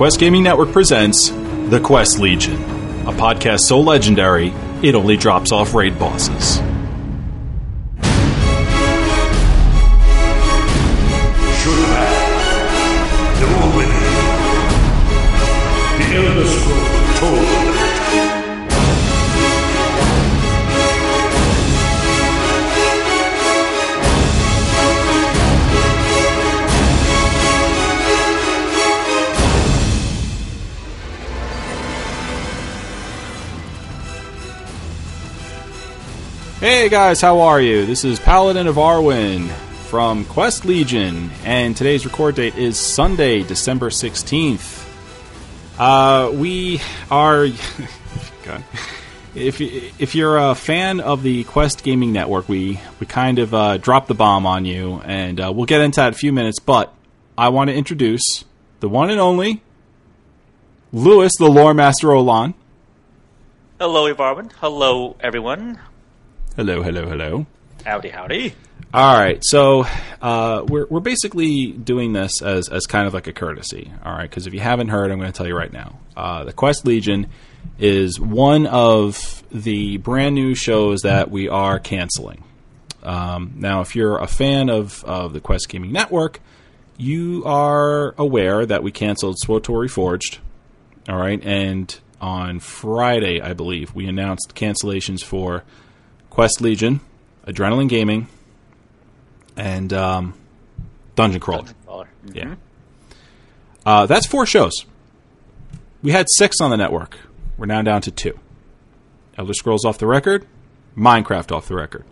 The Quest Gaming Network presents The Quest Legion, a podcast so legendary it only drops off raid bosses. Should no winning. The Elder Scrolls told Hey guys, how are you? This is Paladin of Arwen from Quest Legion, and today's record date is Sunday, December 16th. Uh, we are. God. If, if you're a fan of the Quest Gaming Network, we, we kind of uh, dropped the bomb on you, and uh, we'll get into that in a few minutes, but I want to introduce the one and only Lewis, the Lore Master Olan. Hello, Evarwin. Hello, everyone. Hello, hello, hello. Howdy, howdy. All right, so uh, we're we're basically doing this as as kind of like a courtesy. All right, because if you haven't heard, I'm going to tell you right now. Uh, the Quest Legion is one of the brand new shows that we are canceling. Um, now, if you're a fan of of the Quest Gaming Network, you are aware that we canceled SWTOR Reforged. All right, and on Friday, I believe, we announced cancellations for Quest Legion, Adrenaline Gaming, and um, Dungeon Crawler. Caller. Yeah. Uh, that's four shows. We had six on the network. We're now down to two. Elder Scrolls off the record, Minecraft off the record.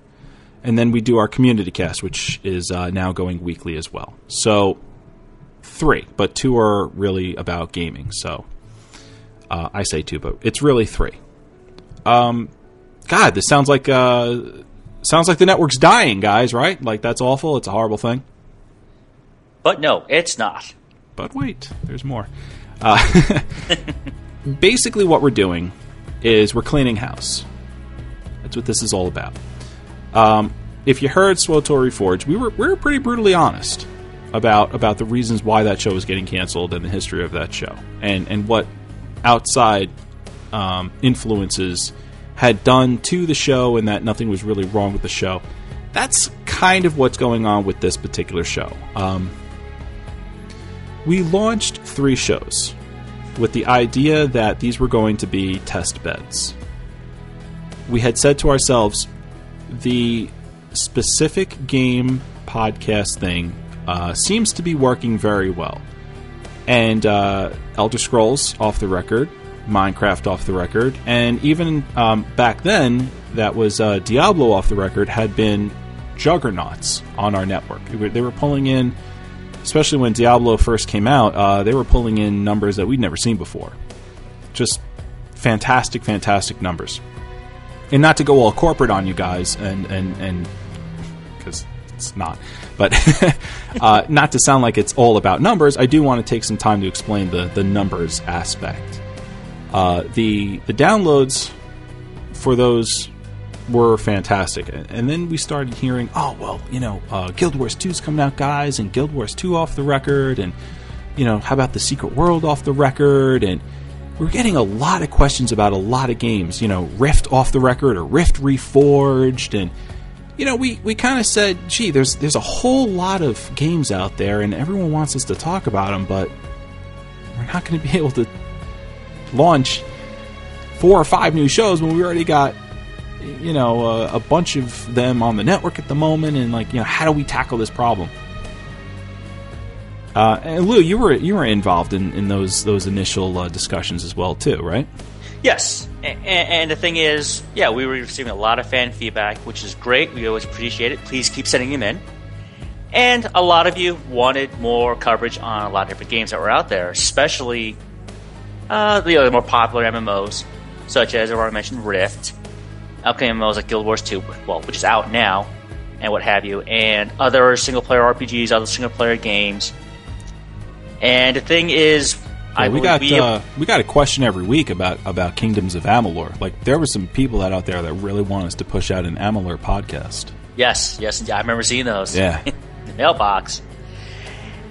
And then we do our community cast, which is uh, now going weekly as well. So, three, but two are really about gaming. So, uh, I say two, but it's really three. Um, God, this sounds like uh, sounds like the network's dying, guys. Right? Like that's awful. It's a horrible thing. But no, it's not. But wait, there's more. Uh, basically, what we're doing is we're cleaning house. That's what this is all about. Um, if you heard SWTOR Reforged, we were we were pretty brutally honest about about the reasons why that show was getting canceled and the history of that show, and and what outside um, influences had done to the show, and that nothing was really wrong with the show. That's kind of what's going on with this particular show. Um, we launched three shows with the idea that these were going to be test beds. We had said to ourselves, the specific game podcast thing uh, seems to be working very well. And uh, Elder Scrolls off the record, Minecraft off the record, and even um, back then, that was uh, Diablo off the record, had been juggernauts on our network. They were, pulling in especially when Diablo first came out, uh, they were pulling in numbers that we'd never seen before. Just fantastic, fantastic numbers. And not to go all corporate on you guys, and and and because it's not, but uh, not to sound like it's all about numbers. I do want to take some time to explain the the numbers aspect. Uh, the the downloads for those were fantastic. And then we started hearing, oh, well, you know, uh, Guild Wars 2's coming out, guys, and Guild Wars 2 off the record, and, you know, how about the Secret World off the record? And we're getting a lot of questions about a lot of games, you know, Rift off the record or Rift Reforged. And, you know, we, we kind of said, gee, there's, there's a whole lot of games out there, and everyone wants us to talk about them, but we're not going to be able to launch four or five new shows when we already got you know uh, a bunch of them on the network at the moment and like you know how do we tackle this problem uh, and Lou, you were you were involved in, in those those initial uh, discussions as well too, right? Yes. A- a- and the thing is, yeah, we were receiving a lot of fan feedback, which is great. We always appreciate it. Please keep sending them in. And a lot of you wanted more coverage on a lot of different games that were out there, especially uh, the other more popular MMOs, such as I've already mentioned Rift, upcoming MMOs like Guild Wars 2, well, which is out now, and what have you, and other single player RPGs, other single player games. And the thing is, I we got we uh, we got a question every week about about Kingdoms of Amalur. Like there were some people out there that really want us to push out an Amalur podcast. Yes, yes, yeah, I remember seeing those. Yeah. in the mailbox.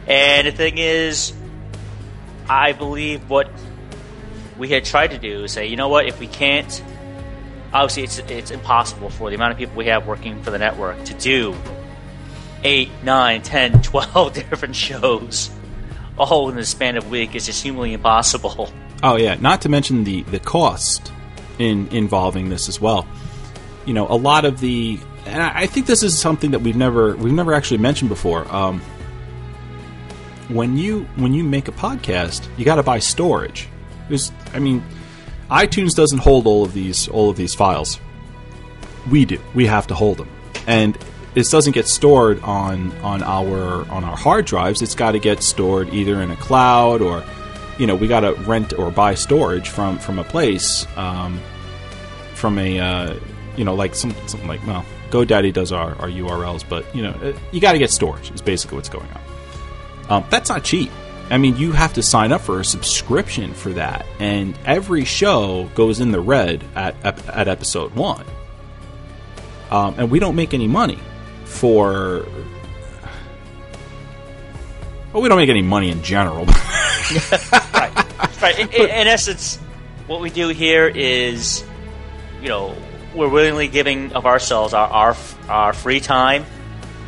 And the thing is, I believe what we had tried to do is say, you know what, if we can't, obviously it's it's impossible for the amount of people we have working for the network to do eight, nine, ten, twelve different shows all in the span of a week. It's just humanly impossible. Oh yeah, not to mention the the cost in involving this as well. You know, a lot of the, and I think this is something that we've never we've never actually mentioned before. Um, when you when you make a podcast, you got to buy storage. There's, I mean, iTunes doesn't hold all of these all of these files. We do. We have to hold them, and this doesn't get stored on on our on our hard drives. It's got to get stored either in a cloud or, you know, we got to rent or buy storage from from a place, um, from a, uh, you know, like some something like well, GoDaddy does our, our URLs, but you know, uh, you got to get storage. Is basically what's going on. Um, that's not cheap. I mean, you have to sign up for a subscription for that, and every show goes in the red at at, episode one. Um, and we don't make any money for. Well, we don't make any money in general. right. Right. In, in, in essence, what we do here is, you know, we're willingly giving of ourselves our our, our free time,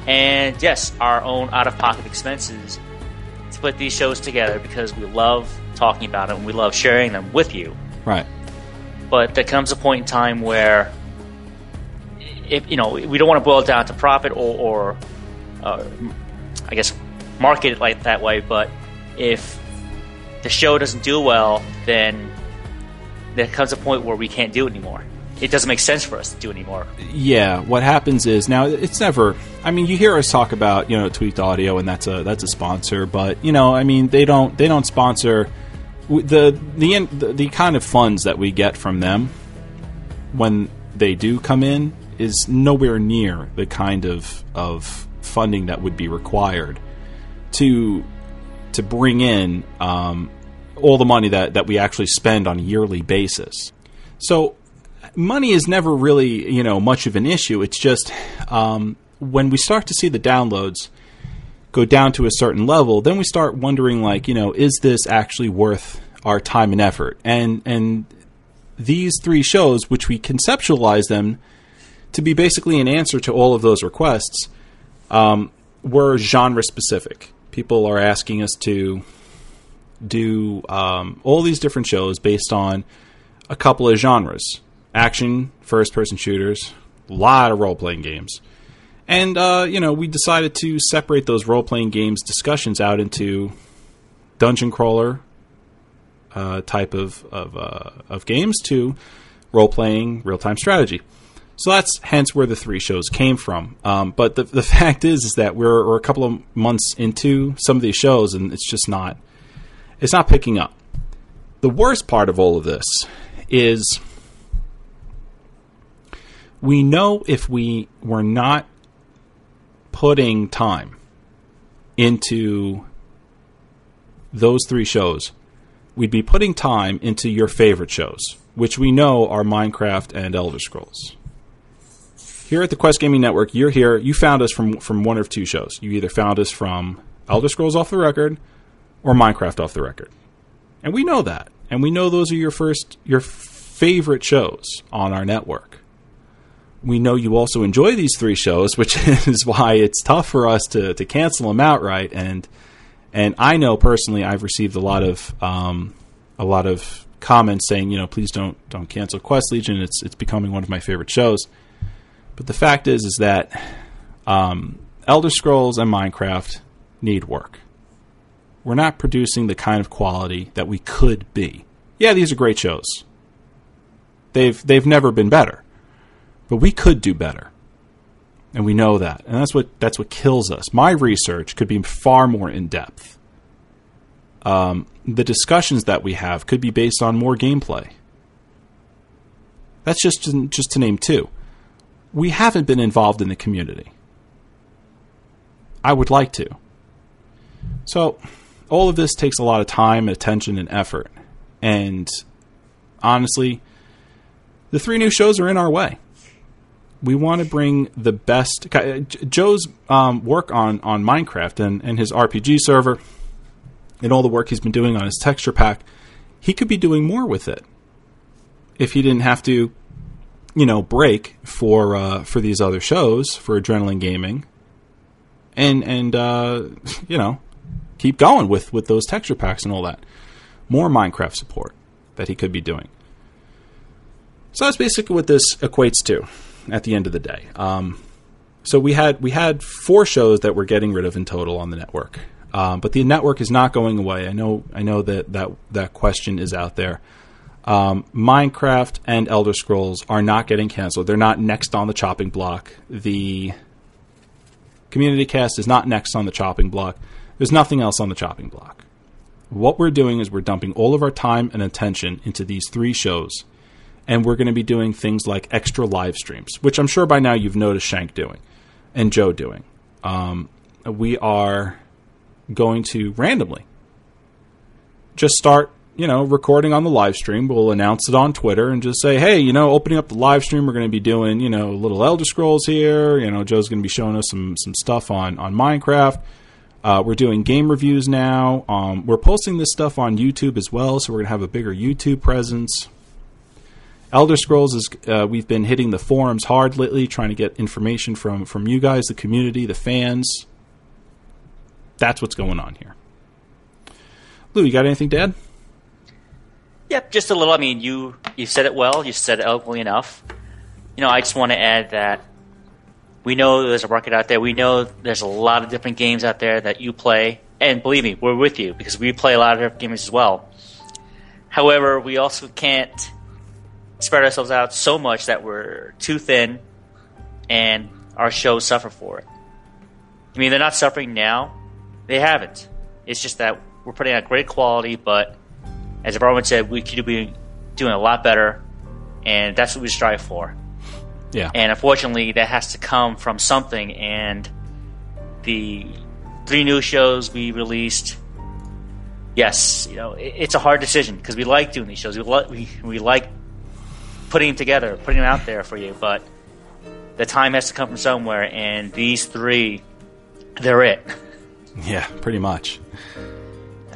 and yes, our own out of pocket expenses to put these shows together because we love talking about them, and we love sharing them with you. right. But there comes a point in time where, if you know, we don't want to boil it down to profit or, or uh, I guess, market it like that way. But if the show doesn't do well, then there comes a point where we can't do it anymore. It doesn't make sense for us to do anymore. Yeah, what happens is now it's never. I mean, you hear us talk about you know Tweaked Audio, and that's a that's a sponsor, but you know, I mean, they don't they don't sponsor the the the, the kind of funds that we get from them when they do come in is nowhere near the kind of of funding that would be required to to bring in um, all the money that, that we actually spend on a yearly basis. So money is never really you know much of an issue. It's just um, when we start to see the downloads go down to a certain level, then we start wondering like you know is this actually worth our time and effort? And and these three shows, which we conceptualize them to be basically an answer to all of those requests, um, were genre specific. People are asking us to do um, all these different shows based on a couple of genres action, first person shooters, a lot of role playing games. And, uh, you know, we decided to separate those role playing games discussions out into dungeon crawler uh, type of, of, uh, of games to role playing real time strategy. So that's hence where the three shows came from. Um, but the, the fact is, is that we're, we're a couple of months into some of these shows, and it's just not it's not picking up. The worst part of all of this is we know if we were not putting time into those three shows, we'd be putting time into your favorite shows, which we know are Minecraft and Elder Scrolls. Here at the Quest Gaming Network, you're here. You found us from from one of two shows. You either found us from Elder Scrolls Off the Record or Minecraft Off the Record, and we know that, and we know those are your first your favorite shows on our network. We know you also enjoy these three shows, which is why it's tough for us to to cancel them outright. And and I know personally, I've received a lot of um, a lot of comments saying, you know, please don't don't cancel Quest Legion. It's it's becoming one of my favorite shows. But the fact is, is that um, Elder Scrolls and Minecraft need work. We're not producing the kind of quality that we could be. Yeah, these are great shows. They've they've never been better, but we could do better, and we know that, and that's what that's what kills us. My research could be far more in depth. Um, the discussions that we have could be based on more gameplay. That's just just to name two we haven't been involved in the community. I would like to. So, all of this takes a lot of time, attention, and effort. And honestly, the three new shows are in our way. We want to bring the best. Joe's um, work on, on Minecraft and, and his RPG server and all the work he's been doing on his texture pack, he could be doing more with it if he didn't have to, you know, break for uh, for these other shows for Adrenaline Gaming, and and uh, you know, keep going with with those texture packs and all that. More Minecraft support that he could be doing. So that's basically what this equates to at the end of the day. Um, so we had we had four shows that we're getting rid of in total on the network, um, but the network is not going away. I know I know that that that question is out there. Um, Minecraft and Elder Scrolls are not getting canceled. They're not next on the chopping block. The Community Cast is not next on the chopping block. There's nothing else on the chopping block. What we're doing is we're dumping all of our time and attention into these three shows and we're going to be doing things like extra live streams, which I'm sure by now you've noticed Shank doing and Joe doing. Um, we are going to randomly just start, you know, recording on the live stream. We'll announce it on Twitter and just say, hey, you know, opening up the live stream, we're going to be doing, you know, little Elder Scrolls here. You know, Joe's going to be showing us some some stuff on on Minecraft. Uh, we're doing game reviews now. Um, we're posting this stuff on YouTube as well, so we're going to have a bigger YouTube presence. Elder Scrolls is uh, we've been hitting the forums hard lately, trying to get information from from you guys, the community, the fans. That's what's going on here. Lou, you got anything to add? Yep, just a little. I mean, you you said it well. You said it eloquently enough. You know, I just want to add that we know there's a market out there. We know there's a lot of different games out there that you play, and believe me, we're with you because we play a lot of different games as well. However, we also can't spread ourselves out so much that we're too thin and our shows suffer for it. I mean, they're not suffering now. They haven't. It's just that we're putting out great quality, but as everyone said, we could be doing a lot better, and that's what we strive for. Yeah. And unfortunately, that has to come from something, and the three new shows we released yes, you know, it's a hard decision because we like doing these shows. We, lo- we, we like putting them together, putting them out there for you. But the time has to come from somewhere, and these three, they're it. Yeah, pretty much.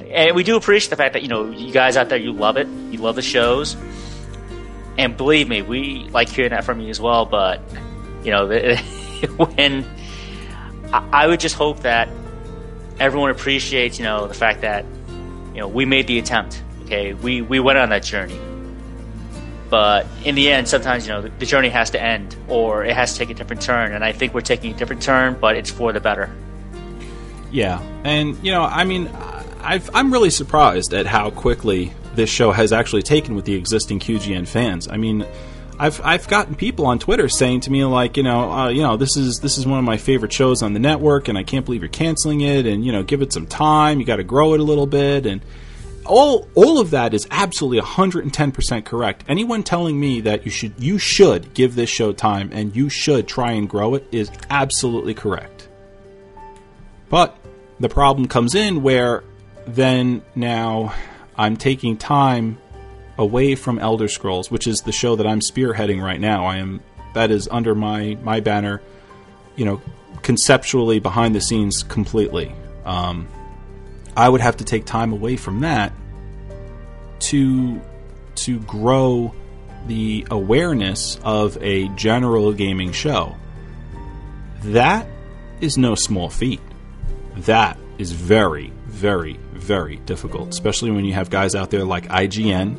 And we do appreciate the fact that you know you guys out there, you love it, you love the shows, and believe me, we like hearing that from you as well. But you know, when I would just hope that everyone appreciates, you know, the fact that you know we made the attempt. Okay, we we went on that journey but in the end, sometimes you know the, the, journey has to end or it has to take a different turn. And I think we're taking a different turn, but it's for the better. Yeah, and you know, I mean, i am really surprised at how quickly this show has actually taken with the existing QGN fans. I mean. I've I've gotten people on Twitter saying to me like you know uh, you know this is this is one of my favorite shows on the network and I can't believe you're canceling it and you know give it some time you got to grow it a little bit and all all of that is absolutely 110% correct. Anyone telling me that you should you should give this show time and you should try and grow it is absolutely correct. But the problem comes in where then now I'm taking time away from Elder Scrolls, which is the show that I'm spearheading right now. I am that is under my my banner, you know, conceptually behind the scenes completely. Um, I would have to take time away from that to to grow the awareness of a general gaming show. That is no small feat. That is very, very, very difficult, especially when you have guys out there like IGN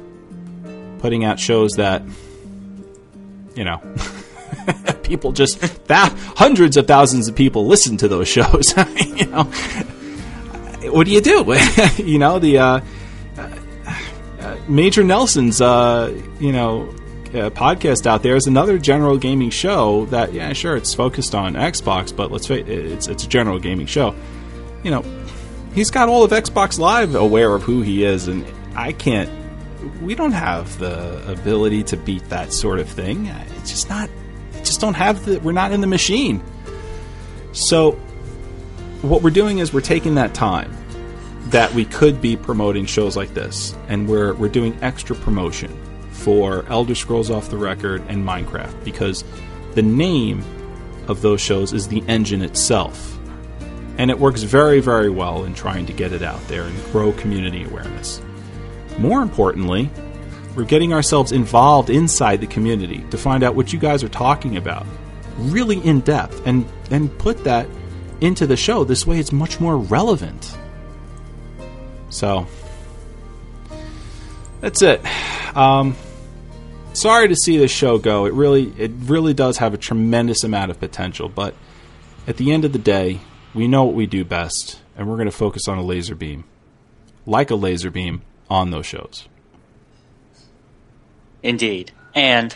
putting out shows that, you know, people just that hundreds of thousands of people listen to those shows. you know, what do you do? you know, the uh, uh, Major Nelson's, uh, you know, uh, podcast out there is another general gaming show that, yeah, sure, it's focused on Xbox, but let's face it, it's, it's a general gaming show. You know, he's got all of Xbox Live aware of who he is, and I can't. We don't have the ability to beat that sort of thing. It's just not. Just don't have the. We're not in the machine. So, what we're doing is we're taking that time that we could be promoting shows like this, and we're we're doing extra promotion for Elder Scrolls Off the Record and Minecraft because the name of those shows is the engine itself. and it works very, very well in trying to get it out there and grow community awareness. More importantly, we're getting ourselves involved inside the community to find out what you guys are talking about, really in depth, and and put that into the show. This way, it's much more relevant. So that's it. Um, sorry to see this show go. It really, it really does have a tremendous amount of potential, but at the end of the day, we know what we do best, and we're going to focus on a laser beam, like a laser beam, on those shows. Indeed. And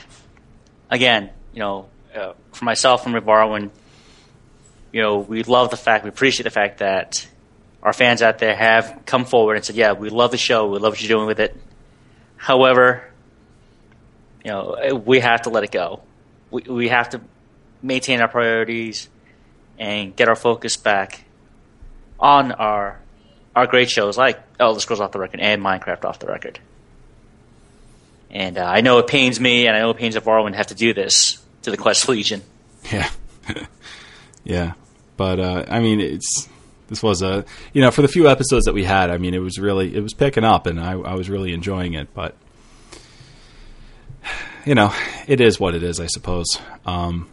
again, you know, uh, for myself and Rick you know, we love the fact, we appreciate the fact that our fans out there have come forward and said, yeah, we love the show, we love what you're doing with it. However, you know, we have to let it go. We, we have to maintain our priorities and get our focus back on our our great shows like Elder Scrolls Off the Record and Minecraft Off the Record. And uh, I know it pains me, and I know it pains Varwin to have to do this to the Quest Legion. Yeah, yeah, but uh, I mean, it's this was a you know for the few episodes that we had, I mean, it was really it was picking up, and I, I was really enjoying it. But you know, it is what it is, I suppose. Um,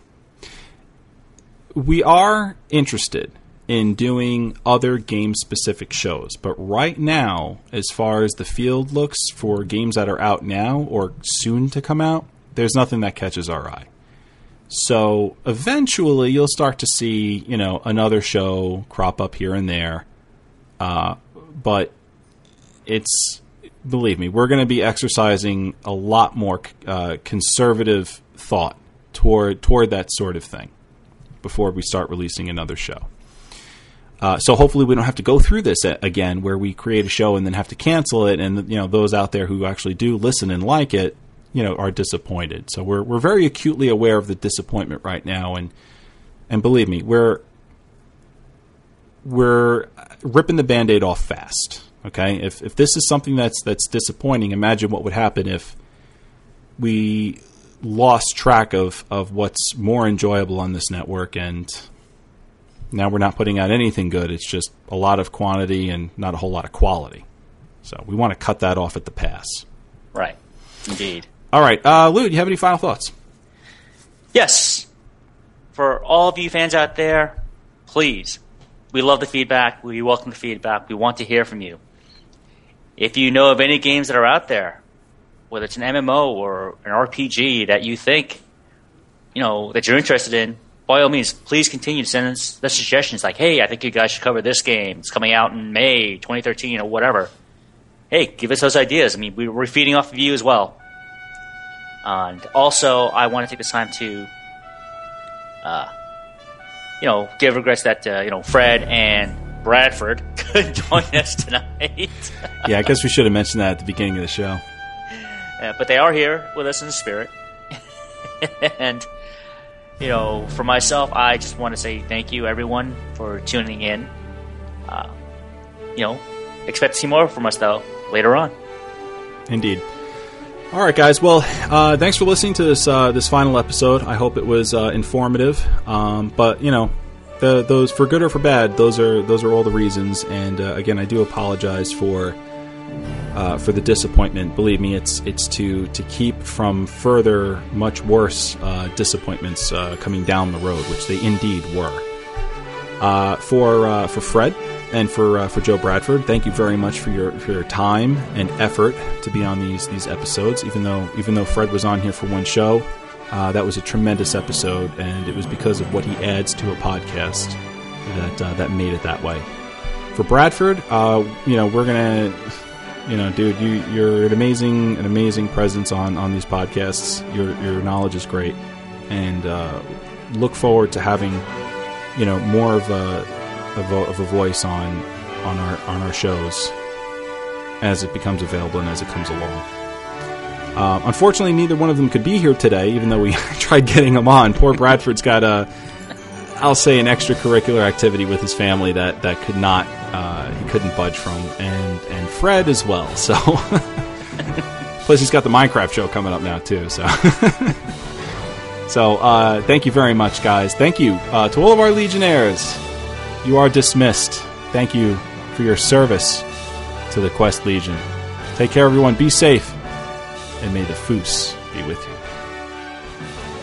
we are interested in doing other game specific shows. But right now, as far as the field looks for games that are out now or soon to come out, there's nothing that catches our eye. So eventually, you'll start to see, you know, another show crop up here and there. Uh, but it's, believe me, we're going to be exercising a lot more uh, conservative thought toward toward that sort of thing before we start releasing another show. Uh, so hopefully we don't have to go through this again, where we create a show and then have to cancel it, and you know those out there who actually do listen and like it, you know, are disappointed. So we're we're very acutely aware of the disappointment right now, and and believe me, we're we're ripping the band-aid off fast. Okay, if if this is something that's that's disappointing, imagine what would happen if we lost track of of what's more enjoyable on this network and now we're not putting out anything good. It's just a lot of quantity and not a whole lot of quality. So we want to cut that off at the pass. Right. Indeed. All right. Uh, Lou, do you have any final thoughts? Yes. For all of you fans out there, please, we love the feedback. We welcome the feedback. We want to hear from you. If you know of any games that are out there, whether it's an MMO or an RPG that you think, you know, that you're interested in, by all means, please continue to send us the suggestions like, hey, I think you guys should cover this game. It's coming out in May 2013 or whatever. Hey, give us those ideas. I mean, we're feeding off of you as well. And also, I want to take this time to, uh, you know, give regrets that, uh, you know, Fred and Bradford couldn't join us tonight. yeah, I guess we should have mentioned that at the beginning of the show. But they are here with us in spirit. and you know, for myself, I just want to say thank you, everyone, for tuning in. Uh, you know, expect to see more from us, though, later on. Indeed. All right, guys. Well, uh, thanks for listening to this uh, this final episode. I hope it was uh, informative. Um, but you know, the, those for good or for bad, those are those are all the reasons. And uh, again, I do apologize for uh, for the disappointment. Believe me, it's it's to to keep from further, much worse uh, disappointments coming down the road, which they indeed were. For for Fred and for uh, for Joe Bradford, thank you very much for your for your time and effort to be on these these episodes. Even though even though Fred was on here for one show, that was a tremendous episode, and it was because of what he adds to a podcast that that made it that way. For Bradford, you know, we're gonna you know, dude, you you're an amazing an amazing presence on on these podcasts. Your your knowledge is great, and uh, look forward to having you know more of a of a, of a voice on on our on our shows as it becomes available and as it comes along. Uh, unfortunately, neither one of them could be here today, even though we tried getting them on. Poor Bradford's got a, I'll say, an extracurricular activity with his family that that could not uh, he couldn't budge from, and and Fred as well. So, plus he's got the Minecraft show coming up now too. So, so uh, thank you very much, guys. Thank you uh, to all of our Legionnaires. You are dismissed. Thank you for your service to the Quest Legion. Take care, everyone. Be safe, and may the Foos be with you. You?